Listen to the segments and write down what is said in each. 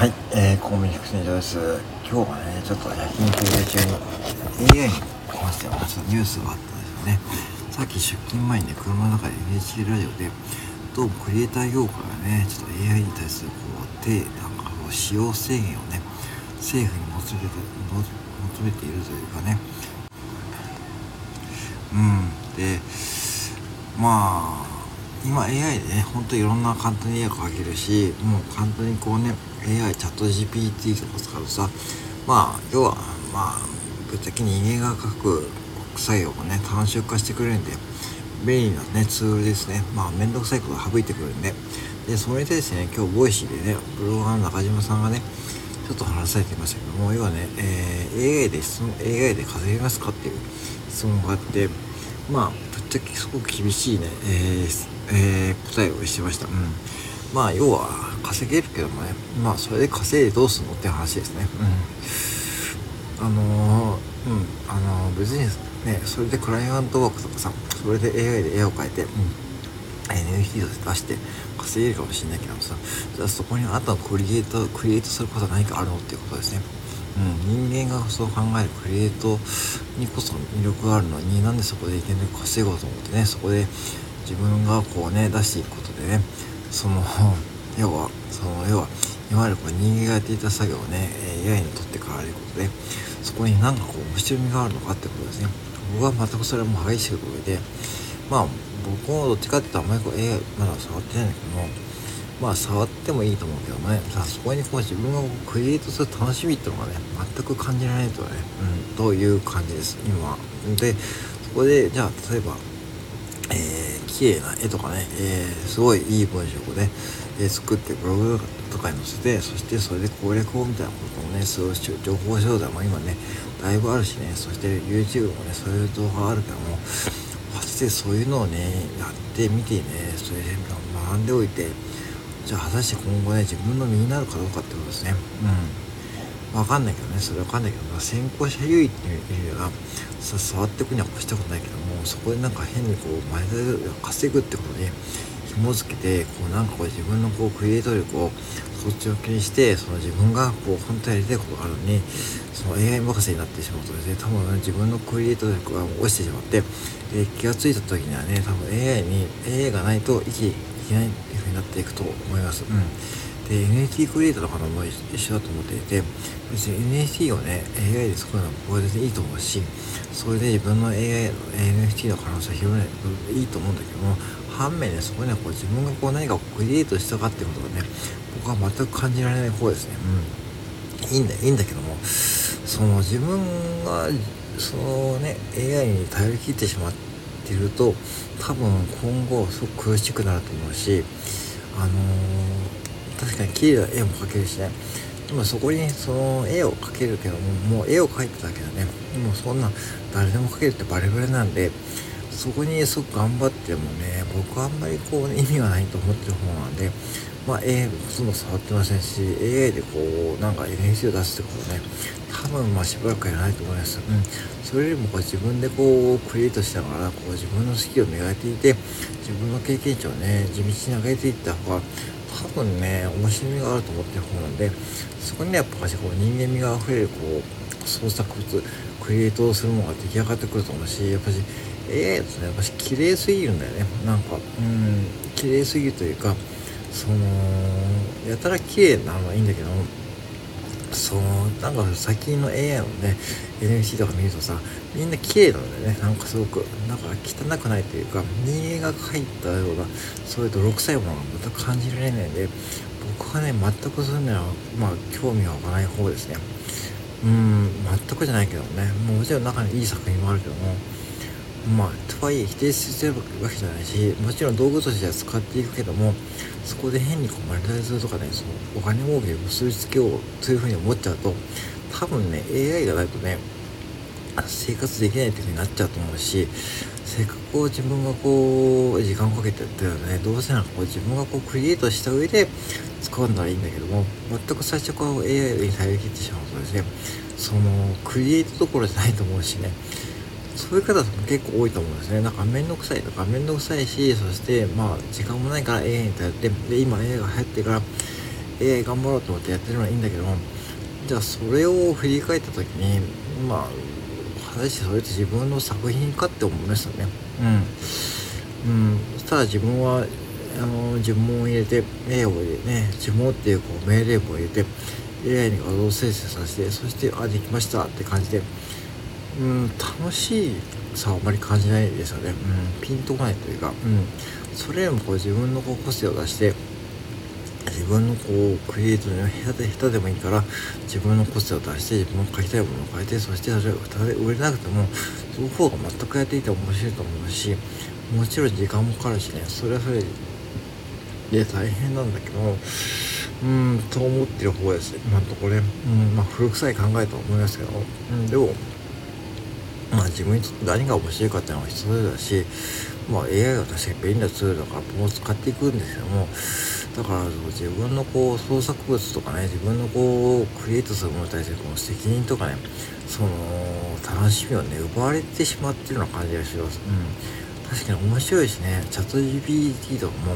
はい、えー、コンビニ副店長です。今日はね、ちょっと夜勤休憩中に AI に関してはちょっとニュースがあったんですよね。さっき出勤前にね、車の中で NHK ラジオで、どうもクリエイター業界がね、ちょっと AI に対するこう、手、なんかこう、使用制限をね、政府に求めて求めているというかね。うん。で、まあ、今 AI でね、ほんといろんな簡単に絵を描けるし、もう簡単にこうね、AI ChatGPT とか使うとさ、まあ、要は、まあ、ぶっちゃけ人間が書く作業をね、短縮化してくれるんで、便利なね、ツールですね。まあ、めんどくさいことを省いてくるんで。で、それでですね、今日、 Voicy でね、ブロガーの中島さんがね、ちょっと話されてましたけども、要はね、えー、AI で質問、AI で稼げますかっていう質問があって、まあ、ぶっちゃけすごく厳しいね、えーえー、答えをしてました。うん。まあ、要は、稼げるけどもね、まあ、それで稼いでどうすんのって話ですね。うん。あのー、うん、あのー、別にね、それでクライアントワークとかさ、それで AI で絵を描いて、うん。NFT と出して稼げるかもしれないけどもさ、じゃあそこにあなたのクリエイト、クリエイトすることは何かあるのっていうことですね。うん、人間がそう考えるクリエイトにこそ魅力があるのになんでそこでいきなり稼ごうと思ってねそこで自分がこうね出していくことでねその要はその要は今までこう人間がやっていた作業をね AI にとって変わることでそこに何かこう面白みがあるのかってことですね。僕は全くそれはも激しいことでまあ僕もどっちかっていうとあんまりこう AI まだ触ってないんだけどもまあ触ってもいいと思うけどねさそこにこう自分がクリエイトする楽しみっていうのがね全く感じられないとね、うん、という感じです今でそこでじゃあ例えばえー、綺麗な絵とかね、えー、すごいいい文章をね、えー、作ってブログとかに載せて、そしてそれで攻略法みたいなこともね、そういう情報商材も今ね、だいぶあるしね、そして YouTube もね、そういう動画があるけども、果たしてそういうのをね、やってみてね、それで学んでおいて、じゃあ果たして今後ね、自分の身になるかどうかってことですね。うん。わかんないけどねそれわかんないけど、まあ、先行者優位っていうよりはさ触っていくには越したことないけどもそこでなんか変にこう前で稼ぐってことに紐付けてこうなんかこう自分のこうクリエイト力をそっちを気にしてその自分がこう本当やりたいことがあるのにその AI 任せになってしまうとですね多分、ね、自分のクリエイト力が落ちてしまって、えー、気が付いた時にはね多分 AI に AI がないと生きていけないっていう風になっていくと思います。うんで NFT クリエイターとかのも一緒だと思っていて別に NFT をね AI で作るのは僕は全然いいと思うしそれで自分の AI の NFT の可能性を広めるいいと思うんだけども反面ねそこにはこう自分がこう何かをクリエイトしたかってことがね僕は全く感じられない方ですね。うん。いいんだいいんだけどもその自分がそのね AI に頼り切ってしまってると多分今後すごく苦しくなると思うしあのー確かに綺麗な絵も描けるしね。でもそこにその絵を描けるけどももう絵を描いただけだね。でもそんな誰でも描けるってバレバレなんでそこにすごく頑張ってもね僕はあんまりこう、意味がないと思ってる方なんでまあ AI もほとんど触ってませんし AI でこうなんか NHC を出すってことね多分まあしばらくやらないと思います、うん、それよりもこう自分でこうクリエイトしながらこう自分のスキルを磨いていて自分の経験値をね地道に上げていった方が多分ね面白みがあると思ってる方なんでそこにねやっぱこう人間味があふれるこう創作物クリエイトをするものが出来上がってくると思うしやっぱし AI だとねやっぱし綺麗すぎるんだよね。なんかうん綺麗すぎるというかそのやたら綺麗なのはいいんだけどそのなんか最近の AI のね NFC とか見るとさみんな綺麗なんだよね。なんかすごく。なんか汚くないというか人間が描いたようなそういう泥臭いものが全く感じられないんで僕はね全くそういうのはまあ興味が湧かない方ですね。うん全くじゃないけどね。もちろん中にいい作品もあるけども。まあとはいえ否定してるわけじゃないしもちろん道具としては使っていくけどもそこで変にこうマネタイズとかねそのお金儲けを結びつけようというふうに思っちゃうと多分ね AI がないとね生活できないっていうふうになっちゃうと思うしせっかくこう自分がこう時間をかけてやったらねどうせならこう自分がこうクリエイトした上で使うならいいんだけども全く最初から AI に頼り切ってしまうとですねそのクリエイトどころじゃないと思うしねそういう方も結構多いと思うんですね。なんかめんどくさいとかめんどくさいし、そしてまあ時間もないから AI に頼って、で、今 AI が流行ってから AI 頑張ろうと思ってやってるのはいいんだけどもじゃあそれを振り返った時にまあ果たしてそれって自分の作品かって思いましたね。うん、うん、そしたら自分はあの呪文を入れて A を入れてね呪文っていうこう命令文を入れて AI に画像生成させてそしてあできましたって感じでうん楽しいさはあまり感じないですよね、うん、ピンとこないというか、うん、それよりもこう自分のこう個性を出して自分のこうクリエイトの下手で下手でもいいから自分の個性を出して自分の書きたいものを書いてそしてそれを売れなくてもその方が全くやっていて面白いと思うしもちろん時間もかかるしねそれはそれで大変なんだけどうんと思ってる方です。今のところね、うんまあ、古臭い考えと思いますけど、うん、でもまあ自分に何が面白いかっていうのは人それぞれだし、まあ、AI は確かに便利なツールだからもう使っていくんですけどもだから自分のこう創作物とかね自分のこうクリエイトするものに対するこの責任とかねその楽しみをね奪われてしまってるような感じがします。うん確かに面白いしねチャット GPT とかも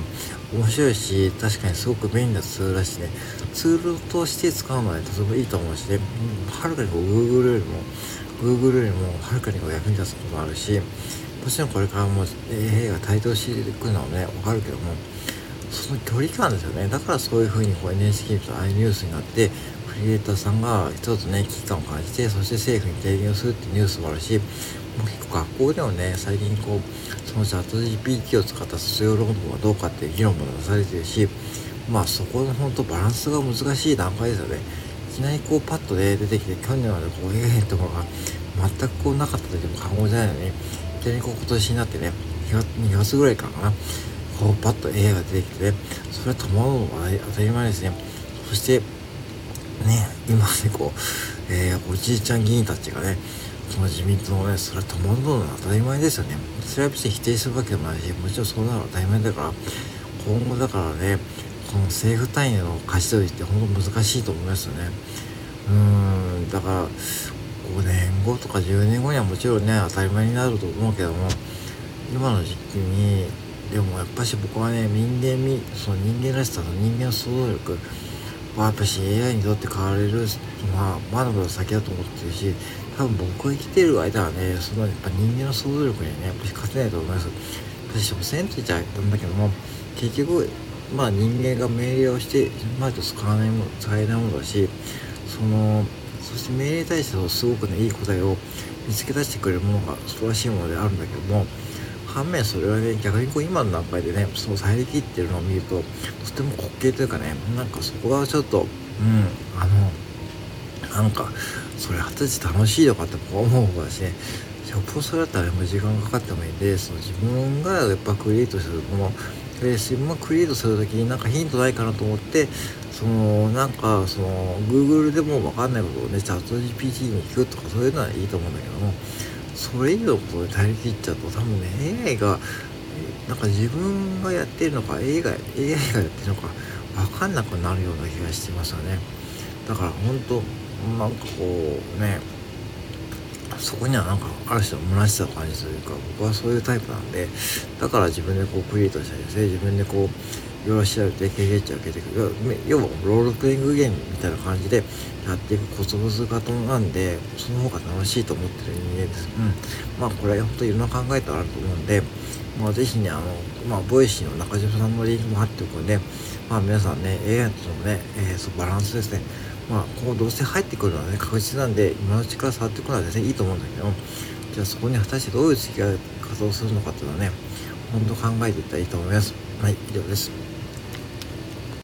面白いし確かにすごく便利なツールだしねツールとして使うのは、ね、とてもいいと思うしねはるかにこう Google よりも Google よりもはるかにこう役に立つこともあるしもちろんこれからも AI が台頭していくのはね分かるけどもその距離感ですよね。だからそういうふうにこう NHK と i ニュースになってクリエイターさんが一つね危機感を感じてそして政府に提言をするっていうニュースもあるしもう結構学校でもね最近こうそのチャット GPT を使った卒業論文はどうかっていう議論も出されてるしまあそこの本当バランスが難しい段階ですよね。いきなりこうパッとで出てきて去年までこう AI とかが全くこうなかった時も過言じゃないのにいきなりこう今年になってね2月ぐらいかなこうパッと AI が出てきてねそれは戸惑うのが当たり前ですね。そしてね今ねこう、えー、おじいちゃん議員たちがねその自民党のねそれは戸惑うのは当たり前ですよね。それは別に否定するわけでもないしもちろんそうなるのは当たり前だから。今後だからねこの政府単位の勝ち取りって本当難しいと思いますよね。うんだから5年後とか10年後にはもちろんね当たり前になると思うけども今の時期にでもやっぱし僕はね人間味その人間らしさと人間の想像力はやっぱし AI にとって変われるまあまだまだ先だと思ってるし多分僕が生きてる間はねそのやっぱ人間の想像力にはねやっぱり勝てないと思います。私もせんと言っちゃったんだけども結局まあ人間が命令をしてまいと使わないもの使えないものだしそのそして命令に対してすごくねいい答えを見つけ出してくれるものが素晴らしいものであるんだけども反面それはね逆にこう今の段階でねその再力ってるのを見るととても滑稽というかねなんかそこがちょっとうんあのなんかそれ果たして楽しいのかって思う方だしねよっぽどそれだったらもう時間かかってもいいんでその自分がやっぱクリエイトするもので自分がクリエイトする時になんかヒントないかなと思ってそのなんかその Google でも分かんないことをねチャット GPT に聞くとかそういうのはいいと思うんだけどもそれ以上のことで頼り切っちゃうと多分ね AI がなんか自分がやってるのか AI が AI がやってるのか分かんなくなるような気がしてますよね。だから本当なんかこうねそこにはなんかある種の虚しさを感じというか僕はそういうタイプなんでだから自分でこうクリエイトしたりですね自分でこういろいろ調べて経験値を受けていく要はロールプレイングゲームみたいな感じでやっていくコツコツ型なんでその方が楽しいと思ってる人間です。うん。まあこれは本当いろんな考えとあると思うんでまあぜひねあのまあ Voicy の中島さんのリンクも貼っておくんでまあ皆さんね AI とのね、えー、そのバランスですね。まあ今後どうせ入ってくるのはね確実なんで今のうちから触っていくのは全然いいと思うんだけどじゃあそこに果たしてどういう付き合い方をするのかっていうのはね本当考えていったらいいと思います。はい以上です。